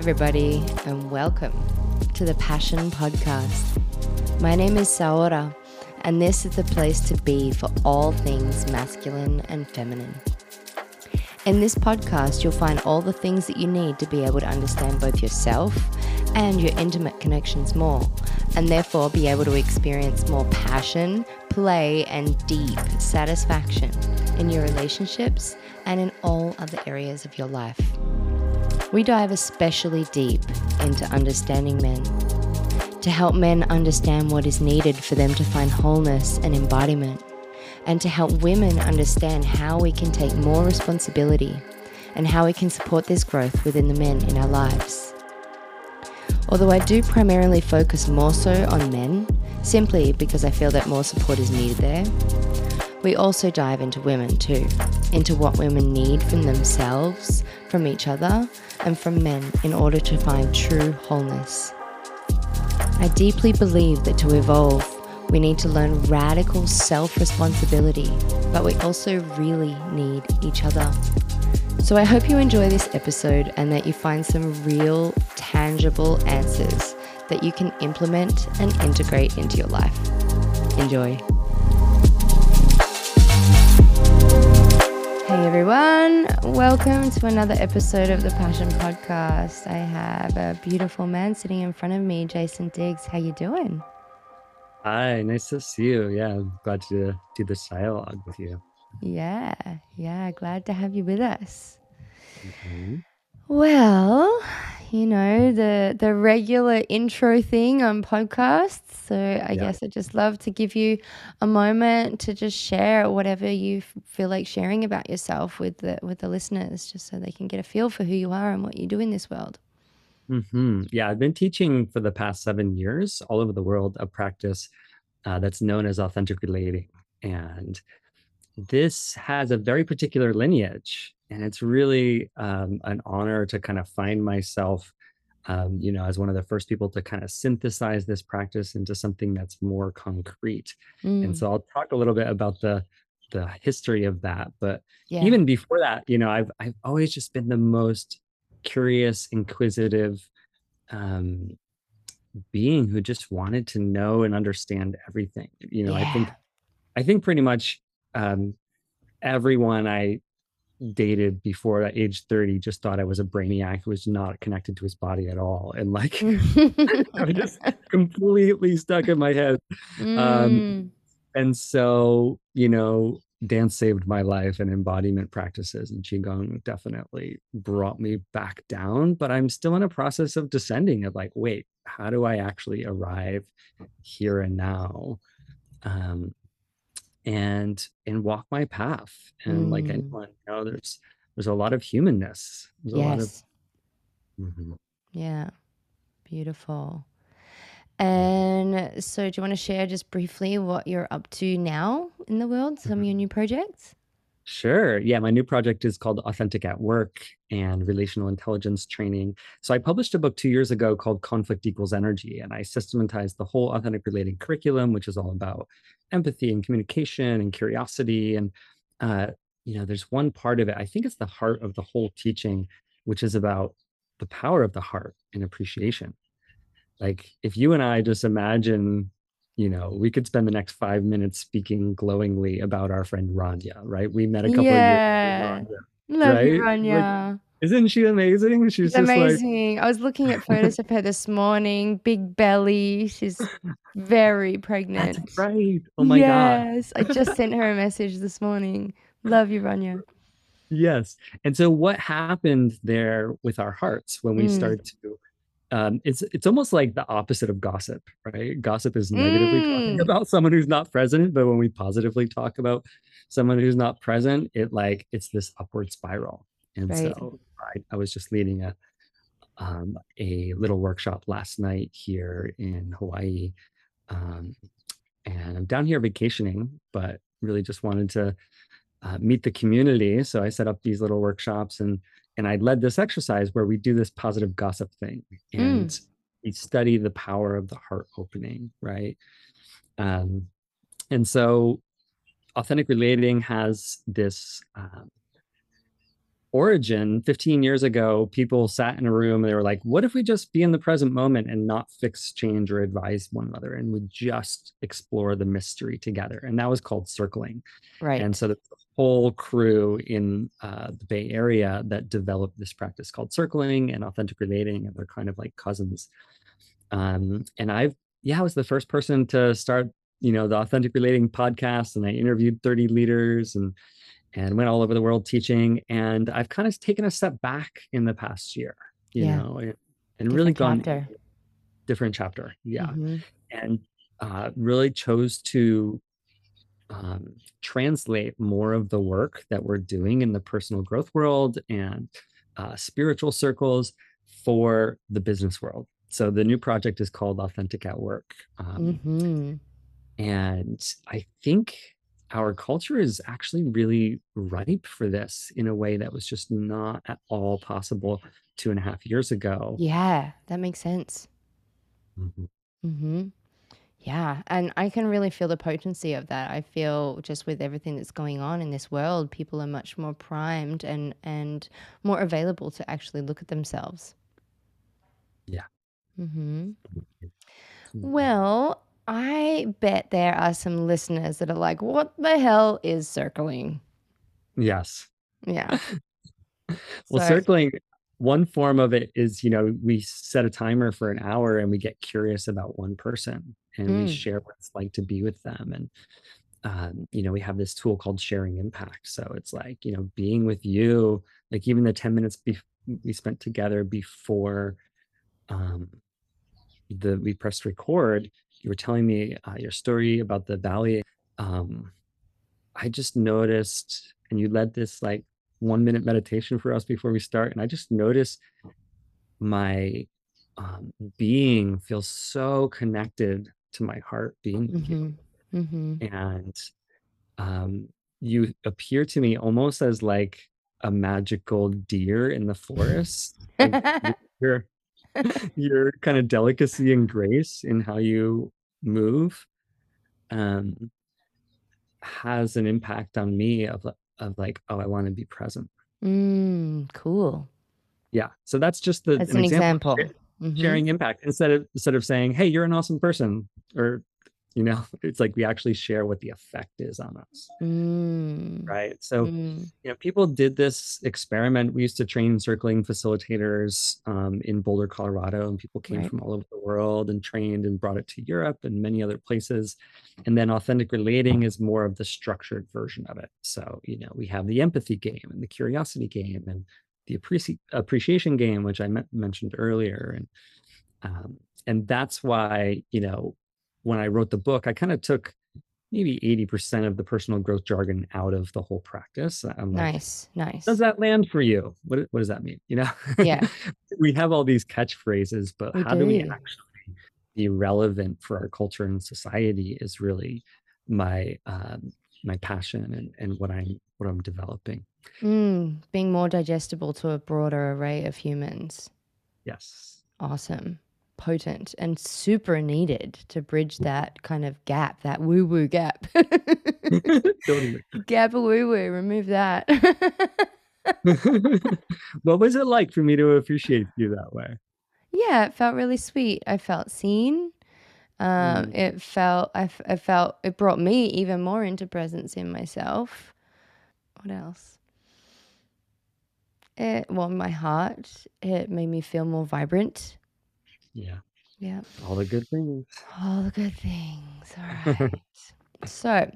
everybody, and welcome to the Passion Podcast. My name is Saora, and this is the place to be for all things masculine and feminine. In this podcast, you'll find all the things that you need to be able to understand both yourself and your intimate connections more, and therefore be able to experience more passion, play, and deep satisfaction in your relationships and in all other areas of your life. We dive especially deep into understanding men to help men understand what is needed for them to find wholeness and embodiment, and to help women understand how we can take more responsibility and how we can support this growth within the men in our lives. Although I do primarily focus more so on men, simply because I feel that more support is needed there, we also dive into women too, into what women need from themselves, from each other, and from men in order to find true wholeness. I deeply believe that to evolve, we need to learn radical self responsibility, but we also really need each other. So I hope you enjoy this episode and that you find some real, tangible answers that you can implement and integrate into your life. Enjoy. Welcome to another episode of the Passion Podcast. I have a beautiful man sitting in front of me, Jason Digges. How you doing? Hi, nice to see you. Yeah, I'm glad to do this dialogue with you. Yeah, yeah, glad to have you with us. Mhm. Well, you know, the the regular intro thing on podcasts. So I Yeah. guess I'd just love to give you a moment to just share whatever you f- feel like sharing about yourself with the with the listeners, just so they can get a feel for who you are and what you do in this world. hmm Yeah, I've been teaching for the past seven years all over the world a practice uh, that's known as authentic relating. And this has a very particular lineage. And it's really um, an honor to kind of find myself, um, you know, as one of the first people to kind of synthesize this practice into something that's more concrete. And Mm, so I'll talk a little bit about the the history of that. But yeah. even before that, you know, I've I've always just been the most curious, inquisitive um, being who just wanted to know and understand everything. You know, I think I think pretty much um, everyone I dated before age 30 just thought I was a brainiac who was not connected to his body at all. And like I was just completely stuck in my head. Um, Mm, and so, you know, dance saved my life and embodiment practices and Qigong definitely brought me back down. But I'm still in a process of descending of like, wait, how do I actually arrive here and now? Um, and and walk my path. And like mm, anyone, you know, there's there's a lot of humanness. There's a lot of yes. Mhm. Yeah. Beautiful. And so, do you want to share just briefly what you're up to now in the world? Some of your Mhm. new projects? Sure. Yeah, my new project is called Authentic at Work and Relational Intelligence Training. So I published a book two years ago called Conflict Equals Energy, and I systematized the whole authentic relating curriculum, which is all about empathy and communication and curiosity. And uh, you know, there's one part of it. I think it's the heart of the whole teaching, which is about the power of the heart and appreciation. Like if you and I just imagine, you know, we could spend the next five minutes speaking glowingly about our friend Rania, right? We met a couple of years ago, Yeah. Rania, Love you, right? Like, Rania. isn't she amazing? She's She's just like, amazing. I was looking at photos of her this morning. Big belly. She's very that's pregnant. right. Oh my God. Yes. I just sent her a message this morning. Love you, Rania. Yes. And so what happened there with our hearts when we Mm. start to um, it's it's almost like the opposite of gossip, right? Gossip is negatively talking Mm. about someone who's not present, but when we positively talk about someone who's not present, it like it's this upward spiral. And Right. so I, I was just leading a um, a little workshop last night here in Hawaii, um, and I'm down here vacationing, but really just wanted to uh, meet the community. So I set up these little workshops and and I led this exercise where we do this positive gossip thing Mm. and we study the power of the heart opening, right? Um, and so authentic relating has this um, origin 15 years ago people sat in a room and they were like what if we just be in the present moment and not fix change or advise one another and we just explore the mystery together? And that was called circling. Right. And so the whole crew in uh, the bay area that developed this practice called circling and authentic relating and they're kind of like cousins. Um, and i've yeah i was the first person to start you know the authentic relating podcast and i interviewed 30 leaders and and went all over the world teaching. And I've kind of taken a step back in the past year, you yeah. know, and, and really gone chapter. different chapter. Yeah. Mm-hmm. And uh, really chose to um, translate more of the work that we're doing in the personal growth world and uh, spiritual circles for the business world. So the new project is called Authentic at Work. Um, mm-hmm. And I think our culture is actually really ripe for this in a way that was just not at all possible two and a half years ago. Yeah, that makes sense. Mm-hmm. Mm-hmm. Yeah, and I can really feel the potency of that. I feel just with everything that's going on in this world, people are much more primed and and more available to actually look at themselves. Yeah. Mm-hmm. Well, I bet there are some listeners that are like, what the hell is circling? Yes. Yeah. well, so, circling, one form of it is, you know, we set a timer for an hour and we get curious about one person and mm. we share what it's like to be with them. And, um, you know, we have this tool called sharing impact. So it's like, you know, being with you, like even the 10 minutes be- we spent together before um, the we pressed record, you were telling me uh, your story about the valley. Um, I just noticed, and you led this like one minute meditation for us before we start, and I just noticed my um, being feels so connected to my heart being with mm-hmm. you, mm-hmm. and um, you appear to me almost as like a magical deer in the forest. you're your kind of delicacy and grace in how you move um, has an impact on me of of like oh I want to be present. Mm, cool. Yeah, so that's just the that's an, an example. example. Mm-hmm. Sharing impact instead of instead of saying hey you're an awesome person or you know it's like we actually share what the effect is on us mm. right so mm. you know people did this experiment we used to train circling facilitators um, in boulder colorado and people came right. from all over the world and trained and brought it to europe and many other places and then authentic relating is more of the structured version of it so you know we have the empathy game and the curiosity game and the appreci- appreciation game which i mentioned earlier and um, and that's why you know when I wrote the book, I kind of took maybe 80% of the personal growth jargon out of the whole practice. I'm like, nice, nice. Does that land for you? What, what does that mean? You know? Yeah. we have all these catchphrases, but we how do. do we actually be relevant for our culture and society is really my um, my passion and, and what I'm what I'm developing. Mm, being more digestible to a broader array of humans. Yes. Awesome potent and super needed to bridge that kind of gap, that woo woo gap. totally. Gap woo woo, remove that. what was it like for me to appreciate you that way? Yeah, it felt really sweet. I felt seen. Um, mm. It felt, I, I felt, it brought me even more into presence in myself. What else? It warmed my heart. It made me feel more vibrant. Yeah. Yeah. All the good things. All the good things. All right. so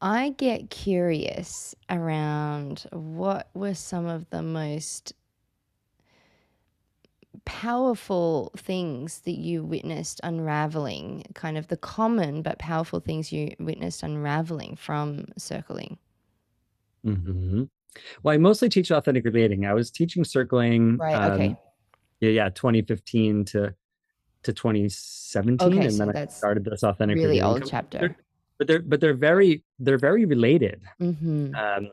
I get curious around what were some of the most powerful things that you witnessed unraveling, kind of the common but powerful things you witnessed unraveling from circling. hmm Well, I mostly teach authentic relating. I was teaching circling Right. um, Okay yeah, yeah, 2015 to to 2017, Okay, and so then I started this authentic really old chapter. They're, but they're but they're very they're very related. Mm-hmm. Um,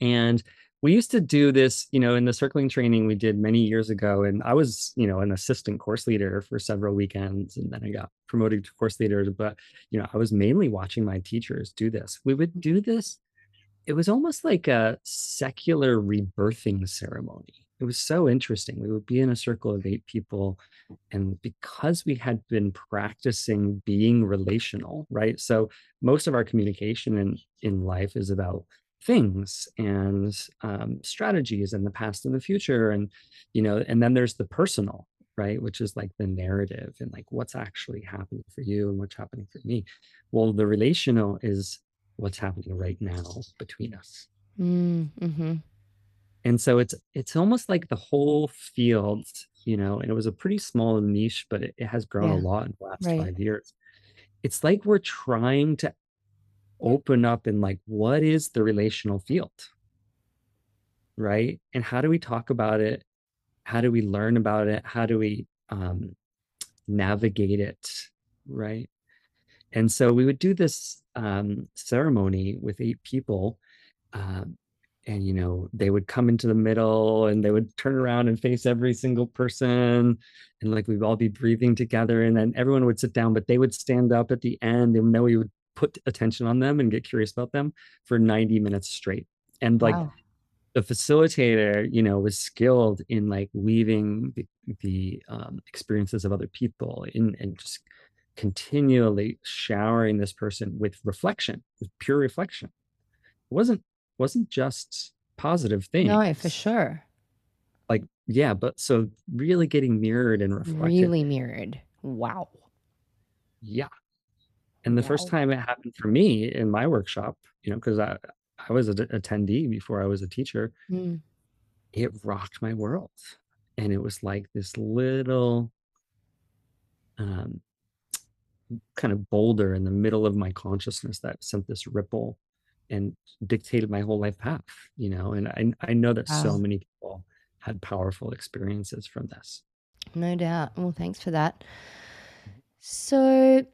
and we used to do this, you know, in the circling training we did many years ago, and I was, you know, an assistant course leader for several weekends, and then I got promoted to course leader. But you know, I was mainly watching my teachers do this. We would do this it was almost like a secular rebirthing ceremony. It was so interesting. We would be in a circle of eight people, and because we had been practicing being relational, right? So most of our communication in in life is about things and um, strategies and the past and the future, and you know, and then there's the personal, right? Which is like the narrative and like what's actually happening for you and what's happening for me. Well, the relational is what's happening right now between us. Mm, hmm And so it's it's almost like the whole field, you know, and it was a pretty small niche, but it, it has grown a lot in the last Right. five years. It's like we're trying to open up and like what is the relational field, right? And how do we talk about it? How do we learn about it? How do we um, navigate it, right? And so we would do this um, ceremony with eight people. Um, and, you know, they would come into the middle and they would turn around and face every single person. And like we'd all be breathing together. And then everyone would sit down, but they would stand up at the end. And then we would put attention on them and get curious about them for 90 minutes straight. And like Wow. the facilitator, you know, was skilled in like weaving the, the um, experiences of other people in and just continually showering this person with reflection, with pure reflection. It wasn't wasn't just positive things. No, for sure. Like, yeah, but so really getting mirrored and reflected. Really mirrored. Wow. Yeah. And the first time it happened for me in my workshop, you know, because I I was an attendee before I was a teacher, Mm. it rocked my world. And it was like this little um kind of boulder in the middle of my consciousness that sent this ripple and dictated my whole life path, you know. And I I know that so many people had powerful experiences from this. No doubt. Well, thanks for that. So,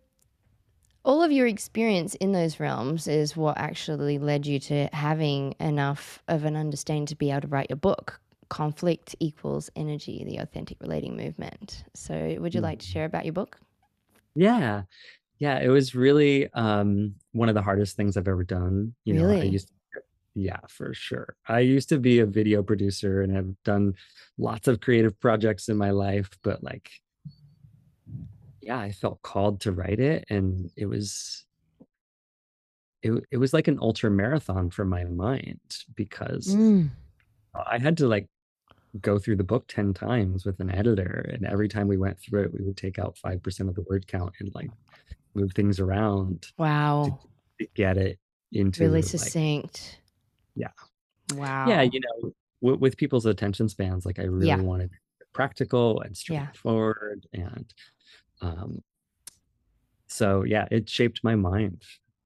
all of your experience in those realms is what actually led you to having enough of an understanding to be able to write your book. Conflict equals energy, the authentic relating movement. So, would you like to Mhm. share about your book? Yeah. Yeah, it was really um one of the hardest things I've ever done. You know, I Really? used yeah, for sure. I used to be a video producer and have done lots of creative projects in my life, but like yeah, I felt called to write it and it was it, it was like an ultra marathon for my mind because Mm. I had to like go through the book 10 times with an editor and every time we went through it we would take out 5% of the word count and like move things around Wow. to get it Really into like succinct. yeah yeah Wow. Yeah. You know w- with people's attention spans like i really Yeah. wanted practical and Yeah. straightforward and um so yeah it shaped my mind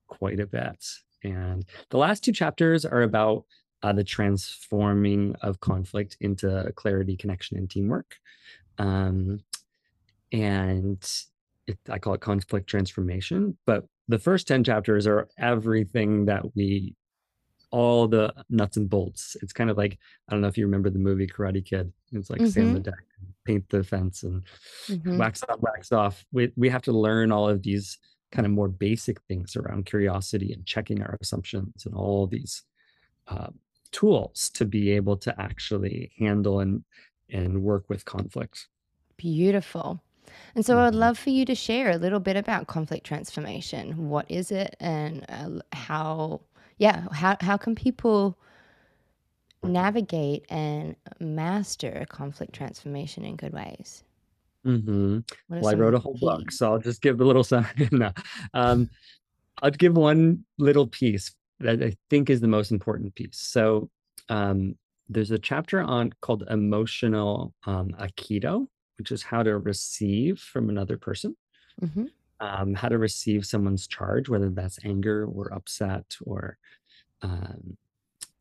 quite a bit and the last two chapters are about uh, the transforming of conflict into clarity connection and teamwork um and it, i call it conflict transformation but the first 10 chapters are everything that we all the nuts and bolts. It's kind of like I don't know if you remember the movie Karate Kid. It's like sand the Mm-hmm. deck, paint the fence, and Mm-hmm. wax on, wax off. We we have to learn all of these kind of more basic things around curiosity and checking our assumptions and all these uh, tools to be able to actually handle and and work with conflict. Beautiful. And so I'd Mhm. love for you to share a little bit about conflict transformation. What is it and uh, how, yeah, how, how can people navigate and master conflict transformation in good ways? Mm-hmm. Well, I wrote a whole book, so I'll just give a little sign. no. um, I'll give one little piece that I think is the most important piece. So um, there's a chapter on called emotional um, aikido, which is how to receive from another person, hmm um, how to receive someone's charge, whether that's anger or upset or um,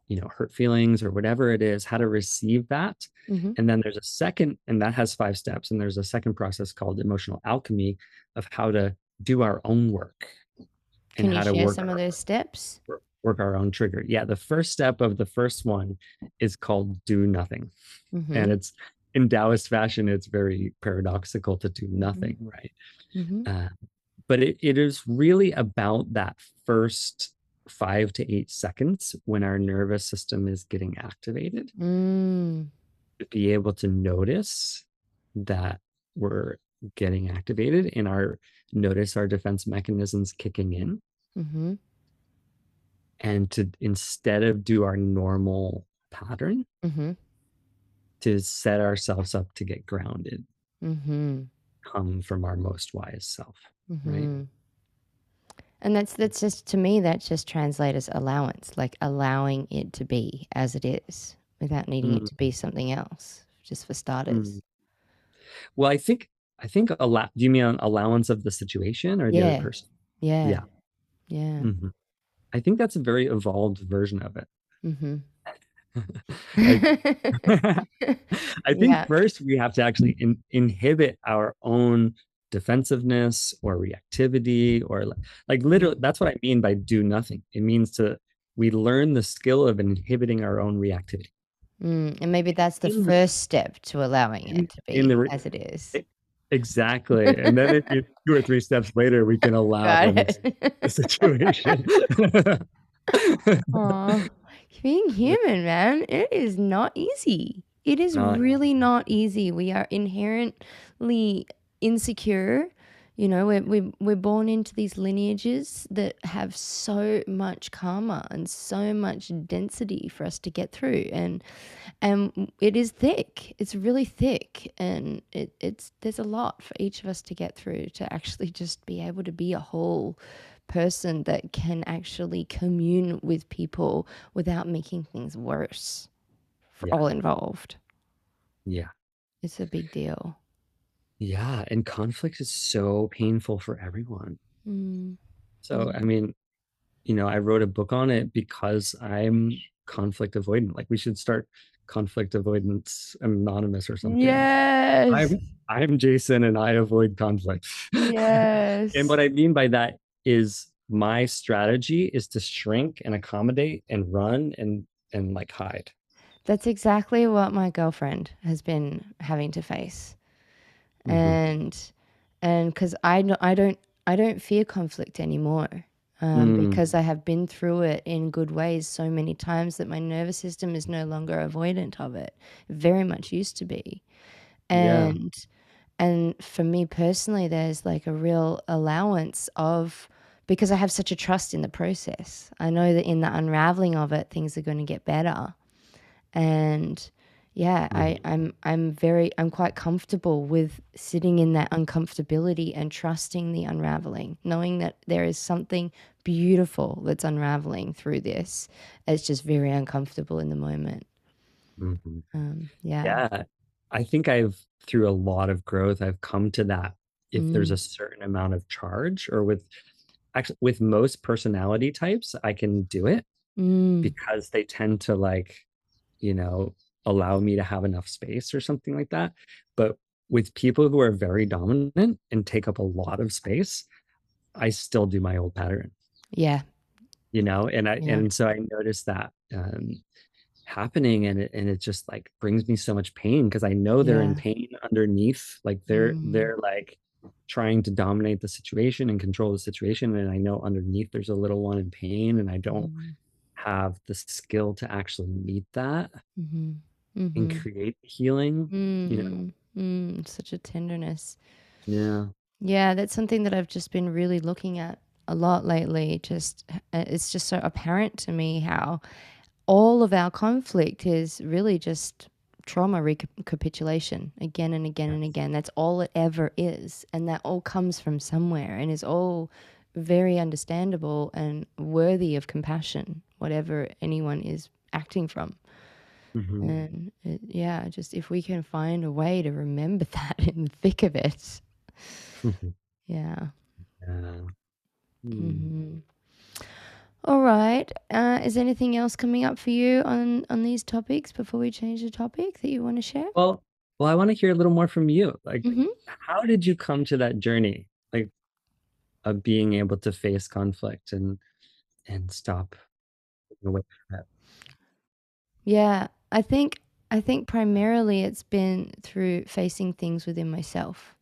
you know hurt feelings or whatever it is, how to receive that. hmm And then there's a second, and that has five steps. And there's a second process called emotional alchemy of how to do our own work and Can you how to share work some of those steps? work work our own trigger. Yeah, the first step of the first one is called do nothing. hmm And it's in Taoist fashion, it's very paradoxical to do hmm nothing, right? hmm Uh, but it, it is really about that first five to eight seconds when our nervous system is getting activated Mm. to be able to notice that we're getting activated and our notice our defense mechanisms kicking in Mm-hmm. and to instead of do our normal pattern Mm-hmm. To set ourselves up to get grounded Mm-hmm. come from our most wise self right Mm-hmm. And that's that's just to me that just translates as allowance, like allowing it to be as it is, without needing it Mm, to be something else. Just for starters. mm. well i think i think allow do you mean an allowance of the situation or the other person Yeah. yeah Yeah. mhm. i think that's a very evolved version of it I think yeah. first we have to actually in, inhibit our own defensiveness or reactivity or li- like literally that's what I mean by do nothing. It means to we learn the skill of inhibiting our own reactivity. Mm, and maybe that's the In the first step to allowing in, it to in be the as it is. e- exactly. And then if you two or three steps later we can allow Got them into it. the situation. Being human, man, it is not easy. It is really not easy. We are inherently insecure. You know, we're, we're, we're born into these lineages that have so much karma and so much density for us to get through. And and it is thick. It's really thick. And it, it's there's a lot for each of us to get through to actually just be able to be a whole person that can actually commune with people without making things worse for yeah. all involved. Yeah. It's a big deal. Yeah. And conflict is so painful for everyone. Mm, So mm. I mean, you know, I wrote a book on it because I'm conflict avoidant. Like we should start conflict avoidance anonymous or something. Yes. I'm I'm Jason and I avoid conflict. Yes. and what I mean by that is my strategy is to shrink and accommodate and run and and like hide. That's exactly what my girlfriend has been having to face. Mhm. And and cuz I no- I don't I don't fear conflict anymore. Um, Mm, because I have been through it in good ways so many times that my nervous system is no longer avoidant of it. Very much used to be. yeah. And and for me personally there's like a real allowance of because I have such a trust in the process. I know that in the unraveling of it things are going to get better. And yeah, I, Mhm. I'm I'm very I'm quite comfortable with sitting in that uncomfortability and trusting the unraveling, knowing that there is something beautiful that's unraveling through this. It's just very uncomfortable in the moment. Mhm. Um, yeah. Yeah. I think I've through a lot of growth, I've come to that if there's Mm, a certain amount of charge or with actually with most personality types, I can do it mm, because they tend to like, you know, allow me to have enough space or something like that. But with people who are very dominant and take up a lot of space, I still do my old pattern, yeah. you know, and I Yeah. and so I noticed that um happening and it and it just like brings me so much pain because I know they're in pain underneath. Like they're Mm, they're like trying to dominate the situation and control the situation. And I know underneath there's a little one in pain and I don't mm, have the skill to actually meet that mhm, and mhm. create healing, you know. Mm, mm, such a tenderness. Yeah. Yeah, that's something that I've just been really looking at a lot lately. Just uh, it's just so apparent to me how all of our conflict is really just trauma recapitulation again and again and again. That's all it ever is. And that all comes from somewhere and is all very understandable and worthy of compassion, whatever anyone is acting from. Mhm. And it, yeah, just if we can find a way to remember that in the thick of it. Yeah. yeah. Mm. hmm All right. Uh, is anything else coming up for you on on these topics before we change the topic that you want to share? Well, well, I want to hear a little more from you. Like, hmm how did you come to that journey, like of being able to face conflict and and stop away from it? Yeah, I think I think primarily it's been through facing things within myself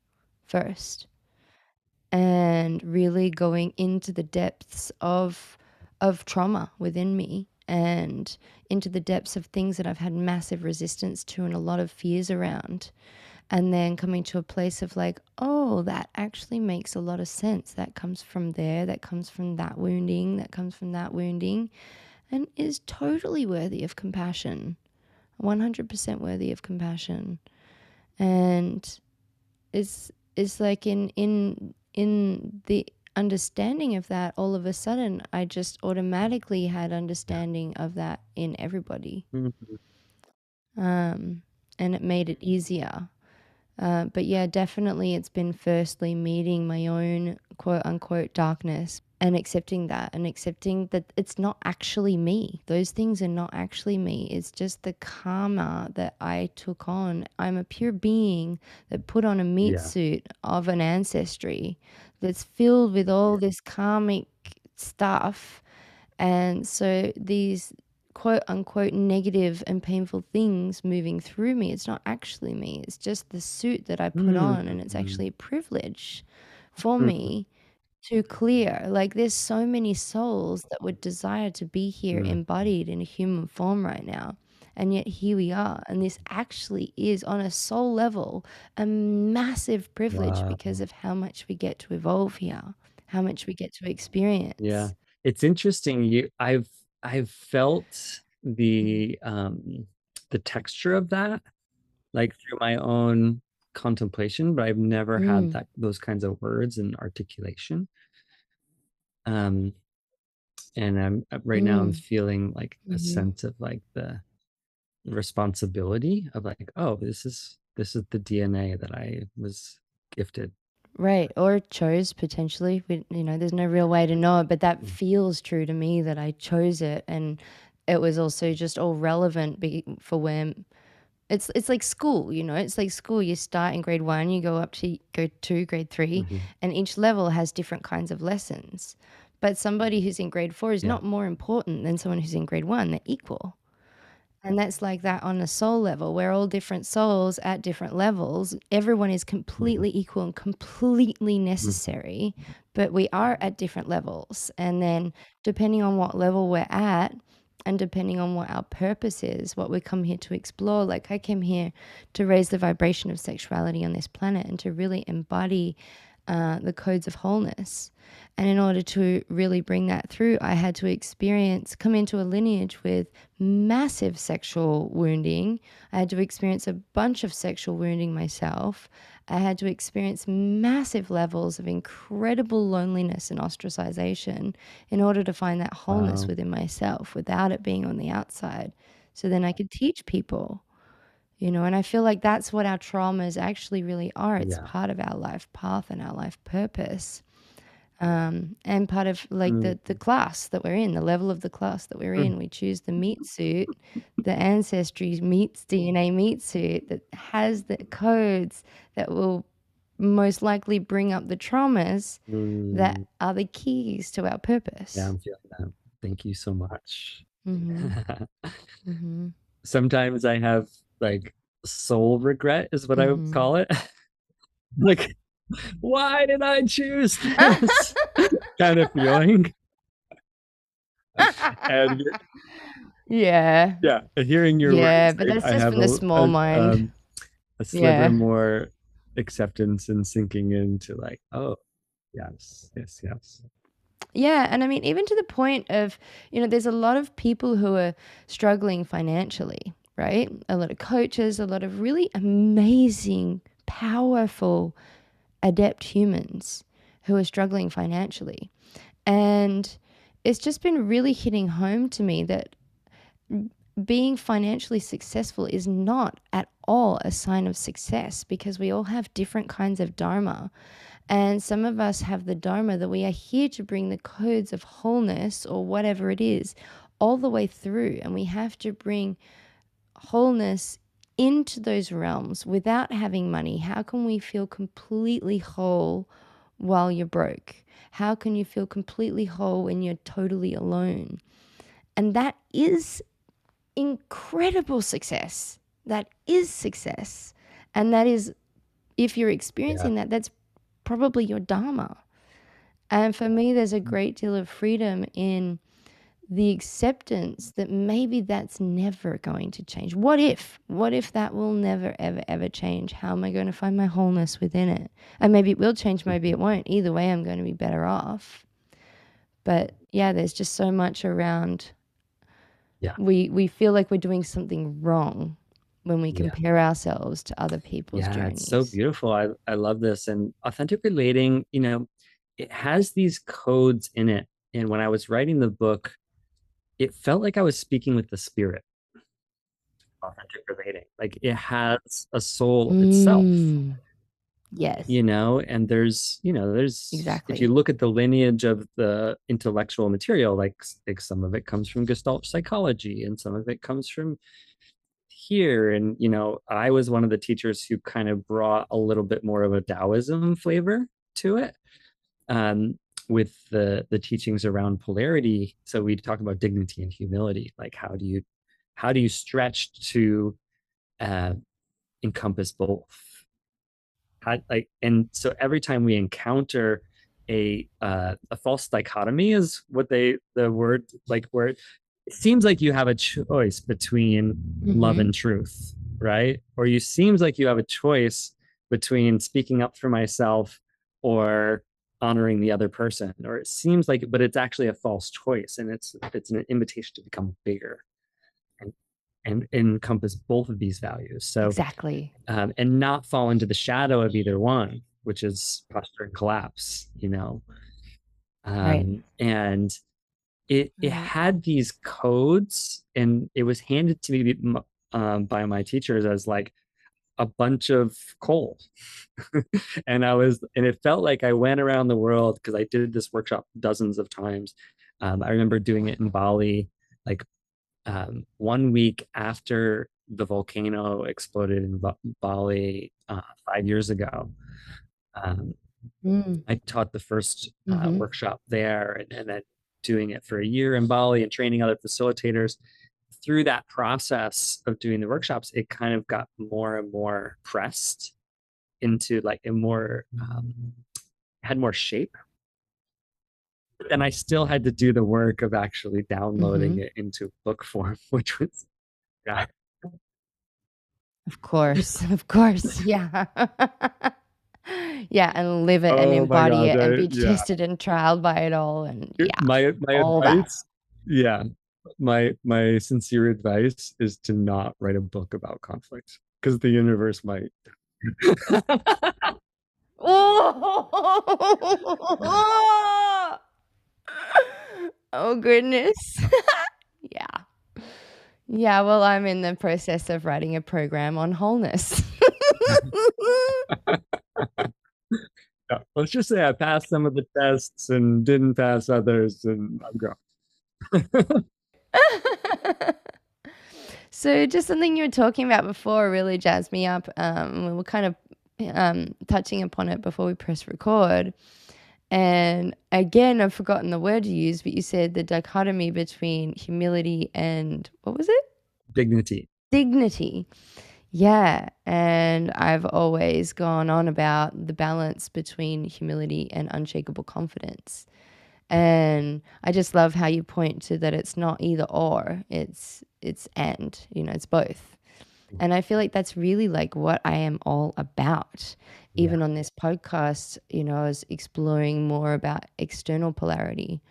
first and really going into the depths of of trauma within me and into the depths of things that I've had massive resistance to and a lot of fears around. And then coming to a place of like, oh, that actually makes a lot of sense. That comes from there, that comes from that wounding, that comes from that wounding, and is totally worthy of compassion. 100% worthy of compassion. And it's, it's like in, in, in the understanding of that, all of a sudden, I just automatically had understanding of that in everybody. Mm-hmm. Um, and it made it easier. Uh, but yeah, definitely it's been firstly meeting my own quote unquote darkness and accepting that and accepting that it's not actually me. Those things are not actually me. It's just the karma that I took on. I'm a pure being that put on a meat yeah. suit of an ancestry that's filled with all this karmic stuff. And so these quote unquote negative and painful things moving through me, it's not actually me. It's just the suit that I put mm. on, and it's actually a privilege for mm. me to clear. Like there's so many souls that would desire to be here mm. embodied in a human form right now. And yet here we are. And this actually is, on a soul level, a massive privilege wow. because of how much we get to evolve here, how much we get to experience. Yeah. It's interesting. You I've I've felt the um the texture of that like through my own contemplation, but I've never mm. had that those kinds of words and articulation. Um and I'm right mm. now I'm mm. feeling like a mm-hmm. sense of like the responsibility of like, oh, this is this is the DNA that I was gifted. Right, or chose potentially. We, you know, there's no real way to know it, but that mm. feels true to me that I chose it, and it was also just all relevant be, for when it's it's like school. You know, it's like school. You start in grade one, you go up to go to grade 3 mm-hmm. and each level has different kinds of lessons. But somebody who's in grade four is yeah. not more important than someone who's in grade one. They're equal. And that's like that on a soul level. We're all different souls at different levels. Everyone is completely mm-hmm. equal and completely mm-hmm. necessary, but we are at different levels. And then, depending on what level we're at, and depending on what our purpose is, what we come here to explore, like I came here to raise the vibration of sexuality on this planet and to really embody uh, the codes of wholeness. And in order to really bring that through, I had to experience, come into a lineage with massive sexual wounding. I had to experience a bunch of sexual wounding myself. I had to experience massive levels of incredible loneliness and ostracization in order to find that wholeness wow. within myself without it being on the outside. So then I could teach people, you know, and I feel like that's what our traumas actually really are. It's yeah. part of our life path and our life purpose um, and part of like mm. the the class that we're in, the level of the class that we're mm. in. We choose the meat suit, the ancestry meets DNA meat suit that has the codes that will most likely bring up the traumas mm. that are the keys to our purpose. Yeah, I'm feeling that. Thank you so much. Mm-hmm. mm-hmm. Sometimes I have like soul regret, is what mm-hmm. I would mm-hmm. call it. like why did I choose this kind of feeling? and yeah, yeah, hearing your yeah, but that's just from the small a, mind. Um, a sliver yeah. more acceptance and sinking into like, oh, yes, yes, yes. Yeah, and I mean, even to the point of, you know, there's a lot of people who are struggling financially, right? A lot of coaches, a lot of really amazing, powerful adept humans who are struggling financially. And it's just been really hitting home to me that being financially successful is not at all a sign of success because we all have different kinds of dharma. And some of us have the dharma that we are here to bring the codes of wholeness or whatever it is all the way through. And we have to bring wholeness into those realms without having money, how can we feel completely whole while you're broke? How can you feel completely whole when you're totally alone? And that is incredible success. That is success. And that is, if you're experiencing yeah. that, that's probably your Dharma. And for me, there's a great deal of freedom in the acceptance that maybe that's never going to change. What if? What if that will never, ever, ever change? How am I going to find my wholeness within it? And maybe it will change, hmm. maybe it won't. Either way, I'm going to be better off. But yeah, there's just so much around. Yeah. We we feel like we're doing something wrong when we Yeah. compare ourselves to other people's Yeah, it's so beautiful. I I love this. And authentic relating, you know, it has these codes in it. And when I was writing the book, it felt like I was speaking with the spirit. Authentic relating. Like it has a soul itself. Mm. Yes. you know and there's you know there's exactly if you look at the lineage of the intellectual material like like some of it comes from gestalt psychology and some of it comes from here and you know i was one of the teachers who kind of brought a little bit more of a taoism flavor to it um with the the teachings around polarity. So we talk about dignity and humility. Like how do you how do you stretch to uh encompass both? How, like and so every time we encounter a uh, a false dichotomy is what they the word like where it seems like you have a choice between love Mhm. and truth right? Or you seems like you have a choice between speaking up for myself or honoring the other person or it seems like but it's actually a false choice and it's it's an invitation to become bigger and and encompass both of these values so Exactly. um, and not fall into the shadow of either one, which is posture and collapse, you know. Right. Um, and it it had these codes, and it was handed to me um, by my teachers as like a bunch of coal, and I was, and it felt like I went around the world because I did this workshop dozens of times. Um, I remember doing it in Bali, like um, one week after the volcano exploded in Ba- Bali uh, five years ago. Um, Mm. I taught the first uh, Mhm. workshop there and, and then doing it for a year in Bali and training other facilitators. Through that process of doing the workshops, it kind of got more and more pressed into like a more, um, had more shape. But then I still had to do the work of actually downloading Mhm. it into book form, which was yeah, Of course. Of course. Yeah. Yeah, and live it and Oh my embody gosh, it and be yeah. tested and trialed by it all and yeah, My my advice, yeah, my my sincere advice is to not write a book about conflict because the universe might. Oh, oh goodness. Yeah. Yeah, well, I'm in the process of writing a program on wholeness. Yeah, let's just say I passed some of the tests and didn't pass others, and I'm gone. So just something you were talking about before really jazzed me up. Um, we were kind of um, touching upon it before we press record. And again, I've forgotten the word you used, but you said the dichotomy between humility and what was it? Dignity. Dignity. Yeah. And I've always gone on about the balance between humility and unshakable confidence. And I just love how you point to that it's not either or, it's it's and, you know, it's both. And I feel like that's really like what I am all about. Yeah. Even on this podcast, you know, I was exploring more about external polarity.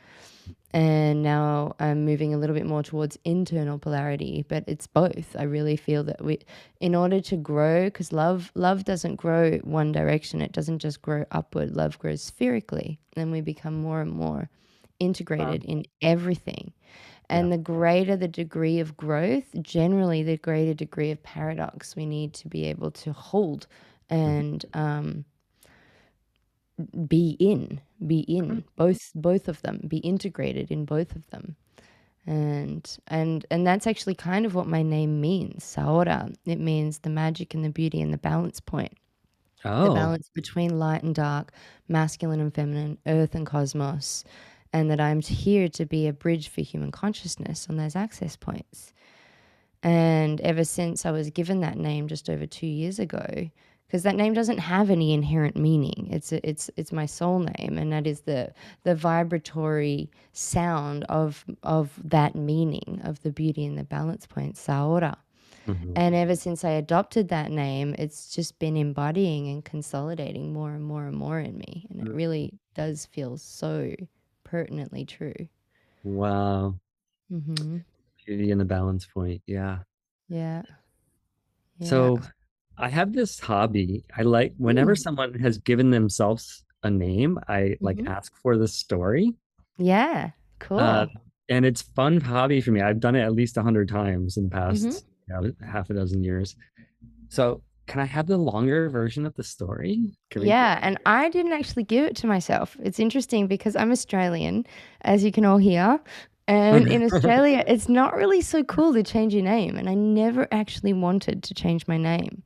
And now I'm moving a little bit more towards internal polarity, but it's both. I really feel that we in order to grow because love love doesn't grow one direction. It doesn't just grow upward. Love grows spherically. And we become more and more Wow. integrated in everything. Yeah. And the greater the degree of growth, generally the greater degree of paradox we need to be able to hold Mhm. and um, be in, be in hmm. both both of them, be integrated in both of them. And and and that's actually kind of what my name means, Saora. It means the magic and the beauty and the balance point. The Oh, balance between light and dark, masculine and feminine, earth and cosmos, and that I'm here to be a bridge for human consciousness on those access points. And ever since I was given that name just over two years ago, because that name doesn't have any inherent meaning. It's it's it's my soul name, and that is the the vibratory sound of of that meaning of the beauty and the balance point, Saora. Mhm. And ever since I adopted that name, it's just been embodying and consolidating more and more and more in me, and it really does feel so pertinently true. Wow. Mm-hmm. Beauty and the balance point. Yeah. Yeah, yeah. So I have this hobby. I like whenever Mm. someone has given themselves a name, I like hmm ask for the story. Yeah, Uh, cool. and it's fun hobby for me. I've done it at least a hundred times in the hmm past, you know, half a dozen years. So can I have the longer version of the story? Yeah, and I didn't actually give it to myself. It's interesting because I'm Australian, as you can all hear. And in Australia, it's not really so cool to change your name. And I never actually wanted to change my name.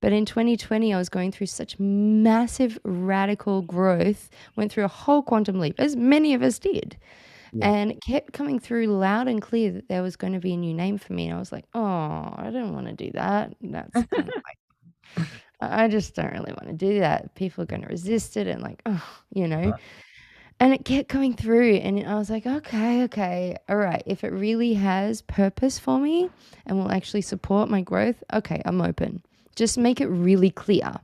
But in 2020, I was going through such massive radical growth, went through a whole quantum leap, as many of us did. Yeah. And it kept coming through loud and clear that there was going to be a new name for me. And I was like, oh, I don't want to do that. That's kind of like, I I just don't really want to do that. People are going to resist it and, like, oh, you know. And it kept coming through. And I was like, okay, okay, all right. If it really has purpose for me and will actually support my growth, okay, I'm open. Just make it really clear.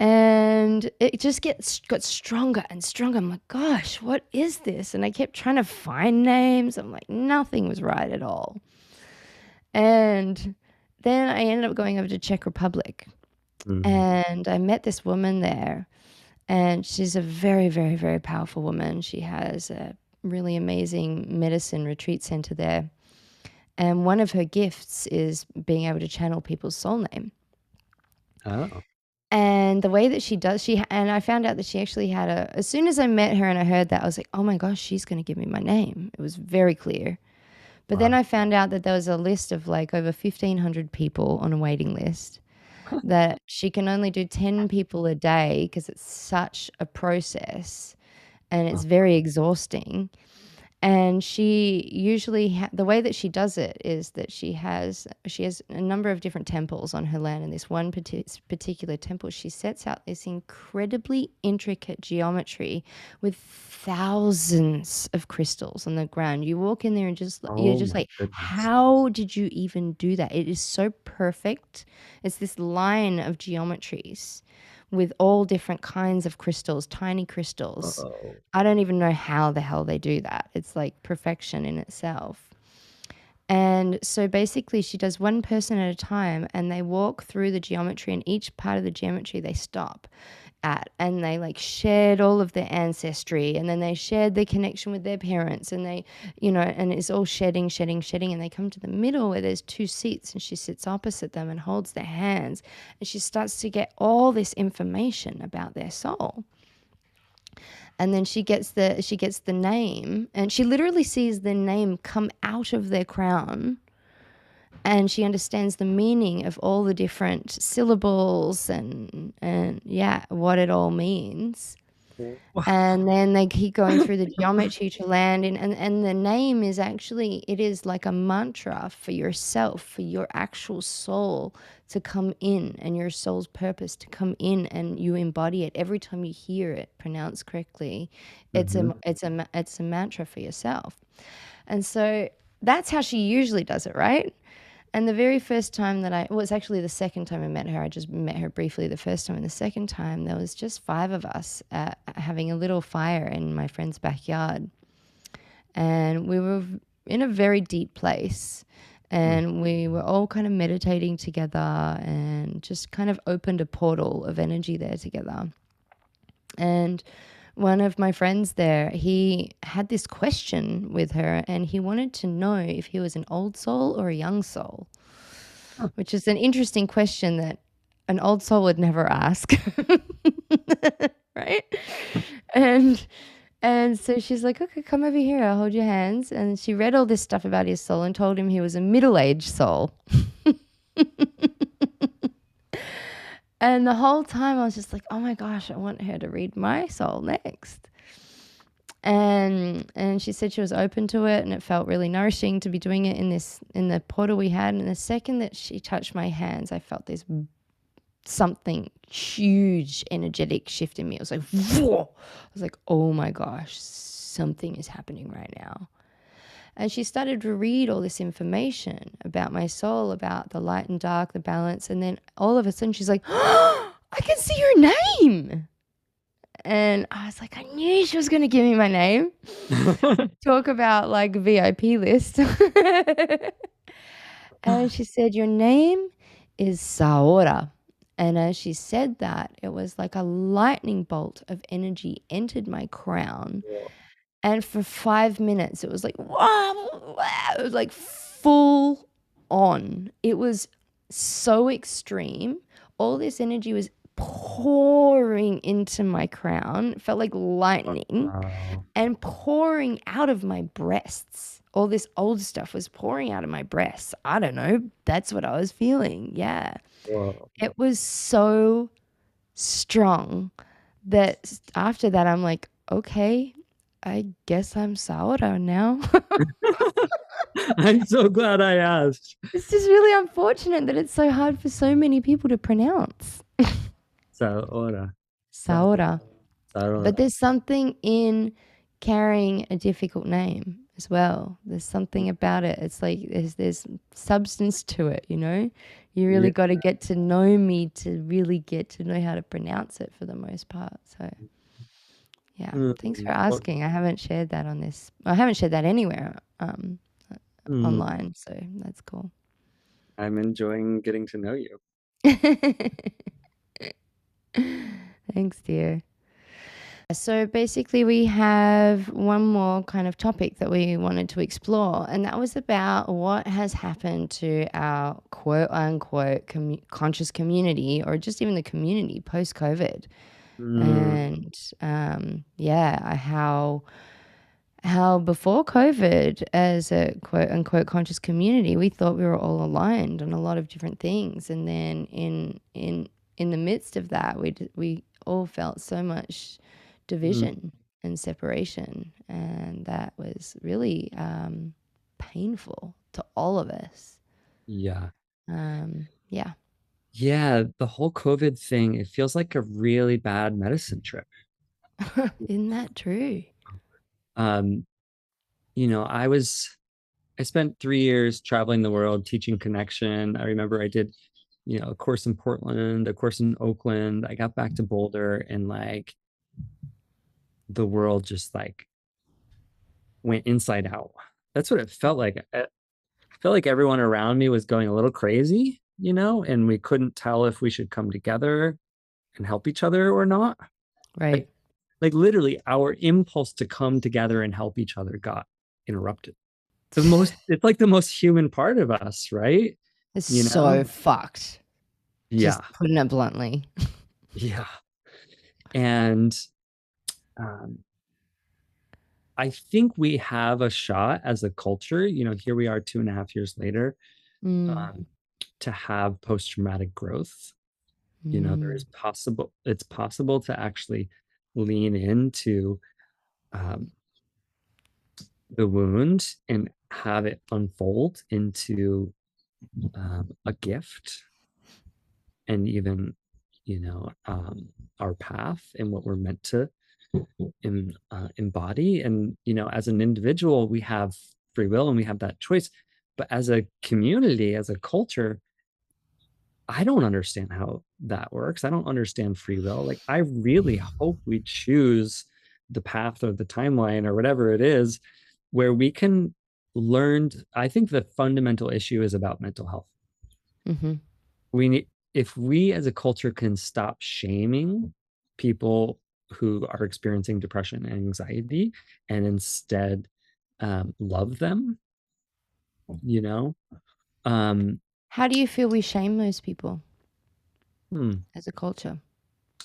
And it just gets got stronger and stronger. I'm like, gosh, what is this? And I kept trying to find names. I'm like, nothing was right at all. And then I ended up going over to Czech Republic mhm. and I met this woman there. And she's a very, very, very powerful woman. She has a really amazing medicine retreat center there. And one of her gifts is being able to channel people's soul name. Oh. And the way that she does, she and I found out that she actually had a. As soon as I met her and I heard that, I was like, "Oh my gosh, she's going to give me my name." It was very clear. But then I found out that there was a list of like over fifteen hundred people on a waiting list. That she can only do ten people a day because it's such a process, and it's Oh. very exhausting. And she usually ha- the way that she does it is that she has she has a number of different temples on her land, and this one parti- particular temple she sets out this incredibly intricate geometry with thousands of crystals on the ground. You walk in there and just you're Oh just like, goodness. how did you even do that? It is so perfect. It's this line of geometries with all different kinds of crystals, tiny crystals. Uh-oh. I don't even know how the hell they do that. It's like perfection in itself. And so basically, she does one person at a time and they walk through the geometry, and each part of the geometry they stop at. And they like shared all of their ancestry, and then they shared their connection with their parents, and they, you know, and it's all shedding, shedding, shedding. And they come to the middle where there's two seats, and she sits opposite them and holds their hands. And she starts to get all this information about their soul and then she gets the she gets the name and she literally sees the name come out of their crown and she understands the meaning of all the different syllables and and yeah what it all means. And then they keep going through the geometry to land in and, and the name is actually it is like a mantra for yourself for your actual soul to come in and your soul's purpose to come in and you embody it. Every time you hear it pronounced correctly it's Mhm. a it's a it's a mantra for yourself. And so that's how she usually does it right and the very first time that I, well, it's actually the second time I met her. I just met her briefly the first time. And the second time, there was just five of us uh, having a little fire in my friend's backyard. And we were in a very deep place. And we were all kind of meditating together and just kind of opened a portal of energy there together. And one of my friends there, he had this question with her and he wanted to know if he was an old soul or a young soul, which is an interesting question that an old soul would never ask. right? And and so she's like, okay, come over here. I'll hold your hands. And she read all this stuff about his soul and told him he was a middle aged soul. and the whole time I was just like, oh my gosh, I want her to read my soul next. And and she said she was open to it and it felt really nourishing to be doing it in this in the portal we had. And the second that she touched my hands, I felt this something huge energetic shift in me. It was like, Whoa! I was like, oh my gosh, something is happening right now. And she started to read all this information about my soul, about the light and dark, the balance. And then all of a sudden she's like, oh, I can see your name. And I was like, I knew she was going to give me my name. Talk about like VIP list. and she said, Your name is Saora. And as she said that, it was like a lightning bolt of energy entered my crown. And for five minutes, it was like, wow, it was like full on. It was so extreme. All this energy was pouring into my crown. It felt like lightning Wow. and pouring out of my breasts. All this old stuff was pouring out of my breasts. I don't know. That's what I was feeling. Yeah. Whoa. It was so strong that after that, I'm like, okay, I guess I'm Saora now. I'm so glad I asked. it's just really unfortunate that it's so hard for so many people to pronounce. Saora. Saora. But there's something in carrying a difficult name as well. There's something about it. It's like there's there's substance to it, you know? You really Yeah. got to get to know me to really get to know how to pronounce it for the most part. So yeah, thanks for Mm, asking. I haven't shared that on this. I haven't shared that anywhere um, Mm, online, so that's cool. I'm enjoying getting to know you. Thanks, dear. So basically, we have one more kind of topic that we wanted to explore, and that was about what has happened to our quote unquote commu- conscious community, or just even the community post COVID. Mm, And um, yeah, how how before COVID, as a quote unquote conscious community, we thought we were all aligned on a lot of different things, and then in in in the midst of that, we we all felt so much division and separation, and that was really um, painful to all of us. yeah. Um, yeah, Yeah. The whole COVID thing, it feels like a really bad medicine trip. isn't that true? Um, you know, I was, I spent three years traveling the world teaching connection. I remember I did, you know, a course in Portland, a course in Oakland. I got back to Boulder and like the world just like went inside out. That's what it felt like. I I felt like everyone around me was going a little crazy, you know, and we couldn't tell if we should come together and help each other or not. Right. Like literally our impulse to come together and help each other got interrupted. The most it's like the most human part of us, right? It's you so fucked. Yeah. Just putting it bluntly. Yeah. And um, I think we have a shot as a culture, you know, here we are two and a half years later, Mm, um, to have post traumatic growth. You know, there mm, possible, it's possible to actually lean into um, the wound and have it unfold into um, a gift and even you know um, our path and what we're meant to em, uh, embody and you know as an individual we have free will and we have that choice but as a community as a culture i don't understand how that works i don't understand free will like i really hope we choose the path or the timeline or whatever it is where we can learn i think the fundamental issue is about mental health Mm-hmm. we need if we as a culture can stop shaming people who are experiencing depression and anxiety and instead um, love them you know um How do you feel we shame those people hmm, as a culture?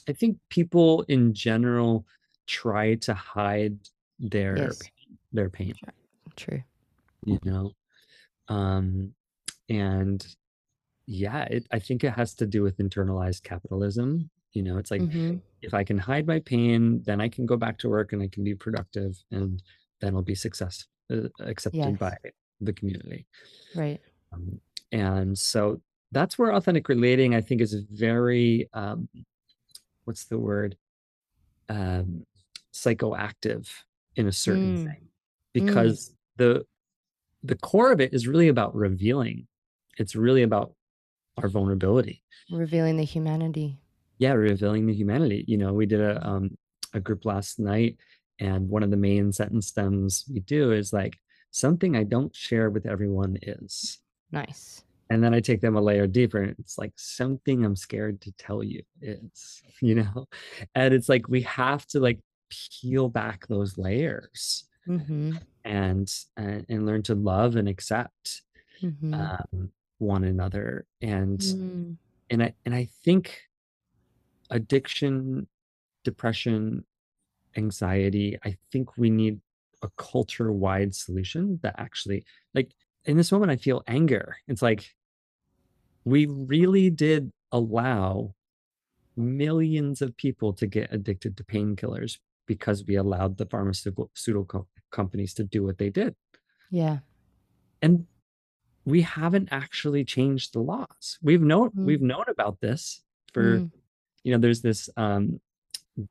i think people in general try to hide their Yes. pain, their pain True. you know um and yeah it, i think it has to do with internalized capitalism you know it's like hmm if I can hide my pain, then I can go back to work and I can be productive, and then I'll be success uh, accepted Yes. by the community. Right. Um, and so that's where authentic relating i think is very um what's the word? Um psychoactive in a certain Mm. thing because the the core of it is really about revealing. It's really about our vulnerability. Revealing the humanity. yeah revealing the humanity. You know we did a um a group last night and one of the main sentence stems we do is like something i don't share with everyone is Nice. and then i take them a layer deeper and it's like something i'm scared to tell you is you know and it's like we have to like peel back those layers Mm-hmm. and and, and learn to love and accept Mm-hmm. um, one another and Mm. and i and i think addiction depression anxiety i think we need a culture wide solution that actually like in this moment i feel anger it's like we really did allow millions of people to get addicted to painkillers because we allowed the pharmaceutical pseudo companies to do what they did Yeah. and we haven't actually changed the laws we've known Mm. we've known about this for Mm. you know there's this um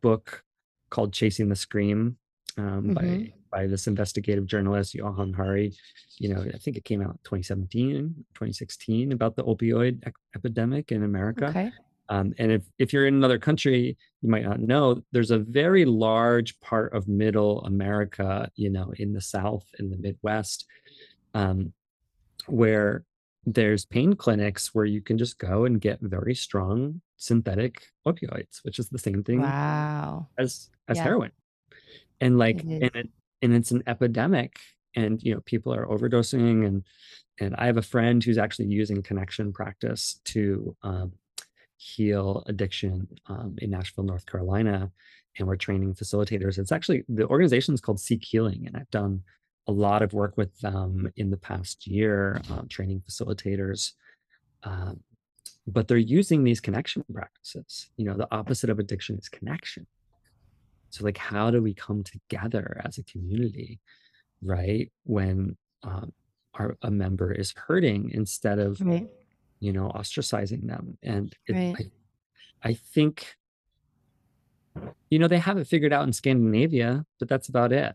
book called chasing the scream um by Mhm. By this investigative journalist Johann Hari you know i think it came out in 2017 2016 about the opioid epidemic in america Okay. um, and if, if you're in another country, you might not know, there's a very large part of middle America, you know, in the South, in the Midwest, um, where there's pain clinics where you can just go and get very strong synthetic opioids, which is the same thing Wow. as as Yeah. heroin. And like, and it, and it's an epidemic, and you know, people are overdosing, and and I have a friend who's actually using connection practice to um, heal addiction um, in Asheville, North Carolina, and we're training facilitators. It's actually the organization is called Seek Healing, and I've done a lot of work with them in the past year, um, training facilitators. Um, but they're using these connection practices. You know, the opposite of addiction is connection. So, like, how do we come together as a community, right? When um, our a member is hurting instead of Right. you know ostracizing them and it, Right. I, I think you know they have it figured out in scandinavia but that's about it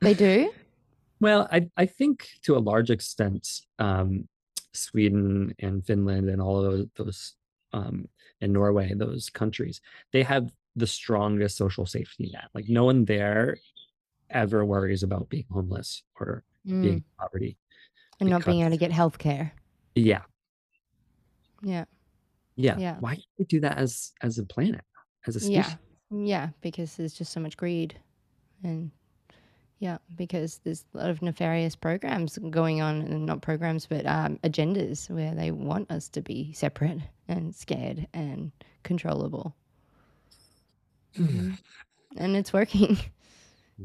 They do? well i i think to a large extent um sweden and finland and all of those, those um and norway those countries they have the strongest social safety net like no one there ever worries about being homeless or being Mm. in poverty And not being able to get health care. yeah Yeah. yeah Yeah. why can't we do that as as a planet as a species Yeah. Yeah. Because there's just so much greed. And yeah, because there's a lot of nefarious programs going on, and not programs, but um, agendas where they want us to be separate and scared and controllable. Mhm. and it's working.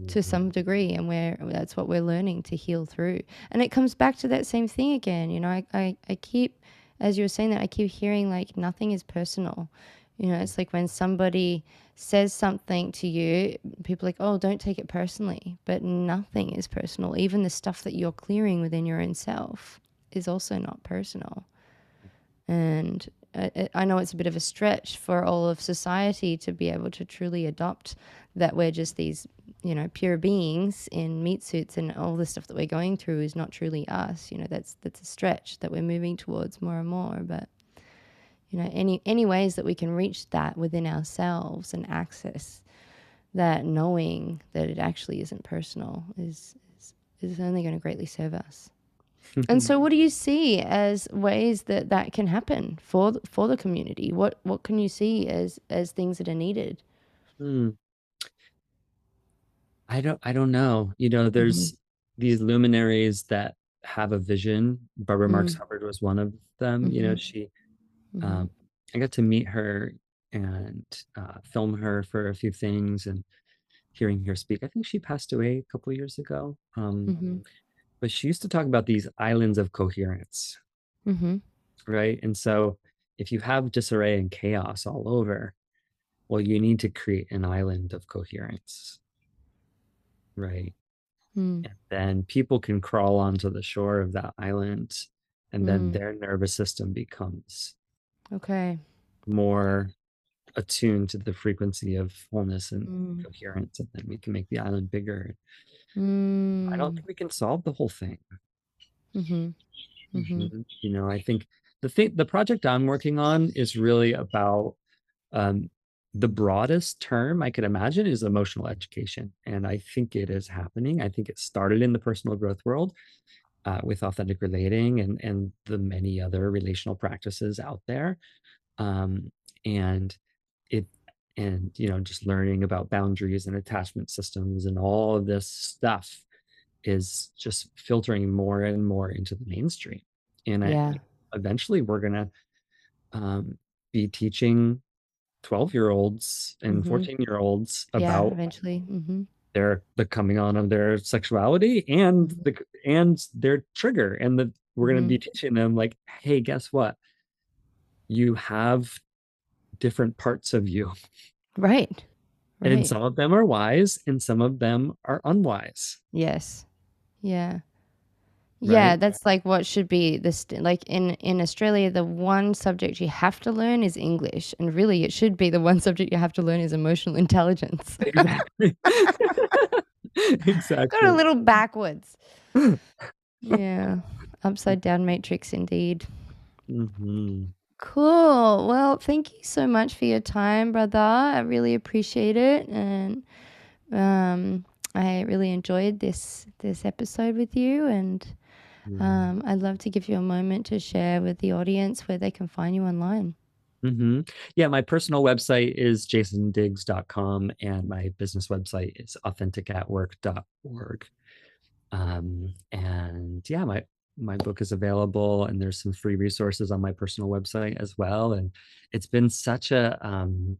to some degree and where that's what we're learning to heal through. And it comes back to that same thing again you know I, I i keep as you were saying that i keep hearing like nothing is personal. You know it's like when somebody says something to you people are like oh don't take it personally. But nothing is personal. Even the stuff that you're clearing within your own self is also not personal. And I, I know it's a bit of a stretch for all of society to be able to truly adopt that we're just these you know pure beings in meat suits and all the stuff that we're going through is not truly us. You know that's that's a stretch that we're moving towards more and more but you know any any ways that we can reach that within ourselves and access that knowing that it actually isn't personal is is, is only going to greatly serve us and so, what do you see as ways that that can happen for for the community? What what can you see as as things that are needed? Hmm. I don't I don't know. You know, there's these luminaries that have a vision. Barbara Marx Mm. Hubbard was one of them. You know, Mhm. she Mhm. um I got to meet her and uh, film her for a few things and hearing her speak. I think she passed away a couple years ago. Um, Mhm. But she used to talk about these islands of coherence, Mhm. right? And so if you have disarray and chaos all over, well, you need to create an island of coherence, right? Mm. And then people can crawl onto the shore of that island and then Mm. their nervous system becomes Okay. more attuned to the frequency of wholeness and Mm. coherence and then we can make the island bigger i Mm. don't think we can solve the whole thing Mhm. Mhm. Mhm. you know i think the thing the project i'm working on is really about um the broadest term i could imagine is emotional education and i think it is happening i think it started in the personal growth world uh, with authentic relating and and the many other relational practices out there um and it and you know just learning about boundaries and attachment systems and all of this stuff is just filtering more and more into the mainstream and Yeah. I, eventually we're gonna um, be teaching 12 year olds and Mhm. 14 year olds Yeah. about Eventually. hmm their the coming on of their sexuality and Mhm. the and their trigger and that we're going to be teaching them like hey guess what you have different parts of you Right. and some of them are wise and some of them are unwise Yes. Yeah. Yeah, that's like what should be this like in in Australia the one subject you have to learn is English and really it should be the one subject you have to learn is emotional intelligence. exactly exactly Got a little backwards. Yeah. Upside down matrix indeed. Mhm. Cool. Well, thank you so much for your time, brother. I really appreciate it and um I really enjoyed this this episode with you and um I'd love to give you a moment to share with the audience where they can find you online. Mhm. Yeah, my personal website is jasondigges.com and my business website is authenticatwork.org. Um, and yeah, my my book is available and there's some free resources on my personal website as well. And it's been such a um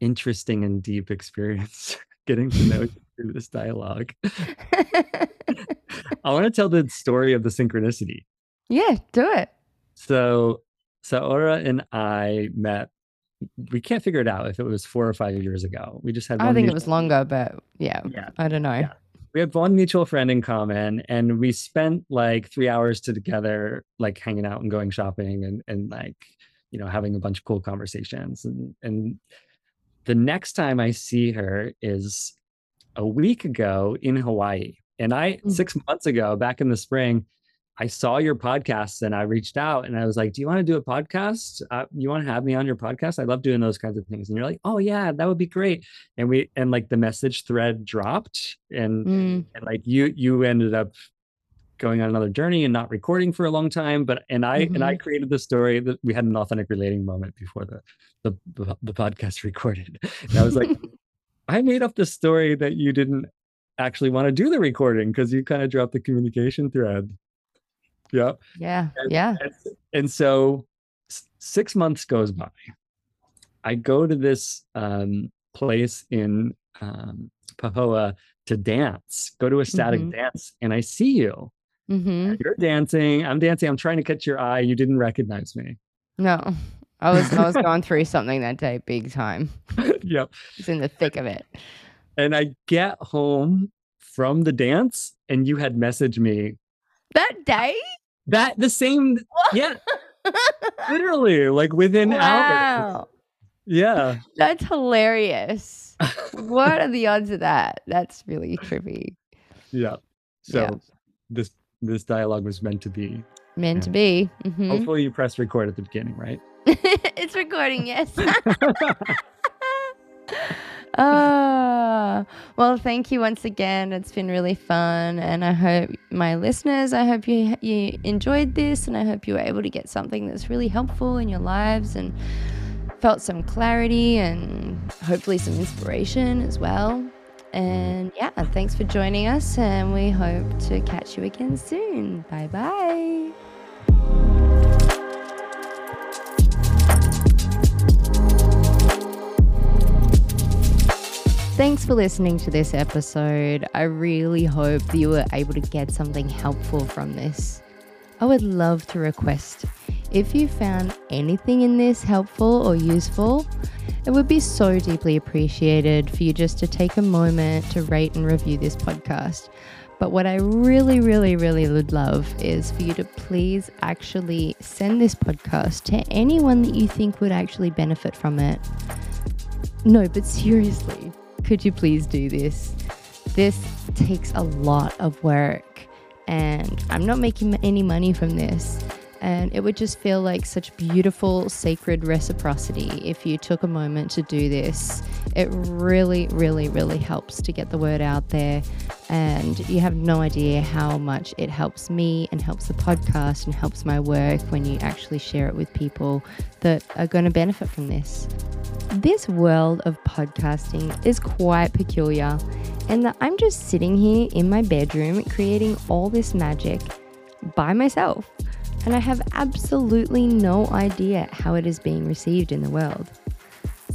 interesting and deep experience getting to know you through this dialogue. I want to tell the story of the synchronicity. yeah, do it. So Saora and I met. We can't figure it out if it was four or five years ago. We just had. I think it was longer, but yeah, Yeah. I don't know. Yeah. We have one mutual friend in common, and we spent like three hours together, like hanging out and going shopping, and and like you know having a bunch of cool conversations. And and the next time I see her is a week ago in Hawaii, and I Mm. six months ago back in the spring. I saw your podcast and I reached out and I was like, "Do you want to do a podcast? Uh, you want to have me on your podcast? I love doing those kinds of things." And you're like, "Oh yeah, that would be great." And we and like the message thread dropped and Mm, and like you you ended up going on another journey and not recording for a long time but and i and i created the story that we had an authentic relating moment before the the, the, the podcast recorded and i was like i made up the story that you didn't actually want to do the recording because you kind of dropped the communication thread yeah yeah, and, yeah. and, and so six months goes by i go to this um place in um pahoa to dance go to ecstatic Mhm. dance and i see you Mm-hmm. you're dancing i'm dancing i'm trying to catch your eye you didn't recognize me No, I was I was going through something that day, big time. yep It's in the thick of it. and i get home from the dance and you had messaged me That day? that the same yeah literally like within hours yeah that's hilarious. what are the odds of that? That's really trippy. yeah so Yeah. this this dialogue was meant to be Meant to be. Mhm. hopefully you pressed record at the beginning right it's recording, yes. Ah, well, thank you once again. It's been really fun, and I hope my listeners, I hope you you enjoyed this, and I hope you were able to get something that's really helpful in your lives and felt some clarity and hopefully some inspiration as well. And yeah, thanks for joining us, and we hope to catch you again soon. Bye bye. Thanks for listening to this episode. I really hope that you were able to get something helpful from this. I would love to request if you found anything in this helpful or useful, it would be so deeply appreciated for you just to take a moment to rate and review this podcast. But what I really, really, really would love is for you to please actually send this podcast to anyone that you think would actually benefit from it. No, but seriously, could you please do this? This takes a lot of work, and I'm not making any money from this. And it would just feel like such beautiful, sacred reciprocity if you took a moment to do this. It really, really, really helps to get the word out there. And you have no idea how much it helps me and helps the podcast and helps my work when you actually share it with people that are going to benefit from this. This world of podcasting is quite peculiar, and that I'm just sitting here in my bedroom creating all this magic by myself and I have absolutely no idea how it is being received in the world.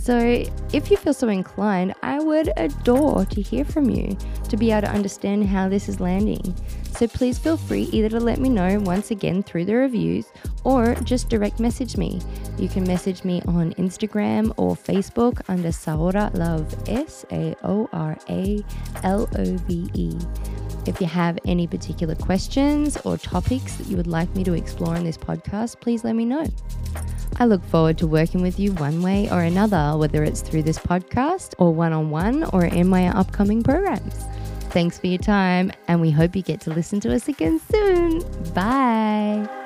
So, if you feel so inclined, I would adore to hear from you to be able to understand how this is landing. So, please feel free either to let me know once again through the reviews or just direct message me. You can message me on Instagram or Facebook under Saora Love, S A O R A L O V E. If you have any particular questions or topics that you would like me to explore in this podcast, please let me know. I look forward to working with you one way or another, whether it's through this podcast or one on one or in my upcoming programs. Thanks for your time, and we hope you get to listen to us again soon. Bye.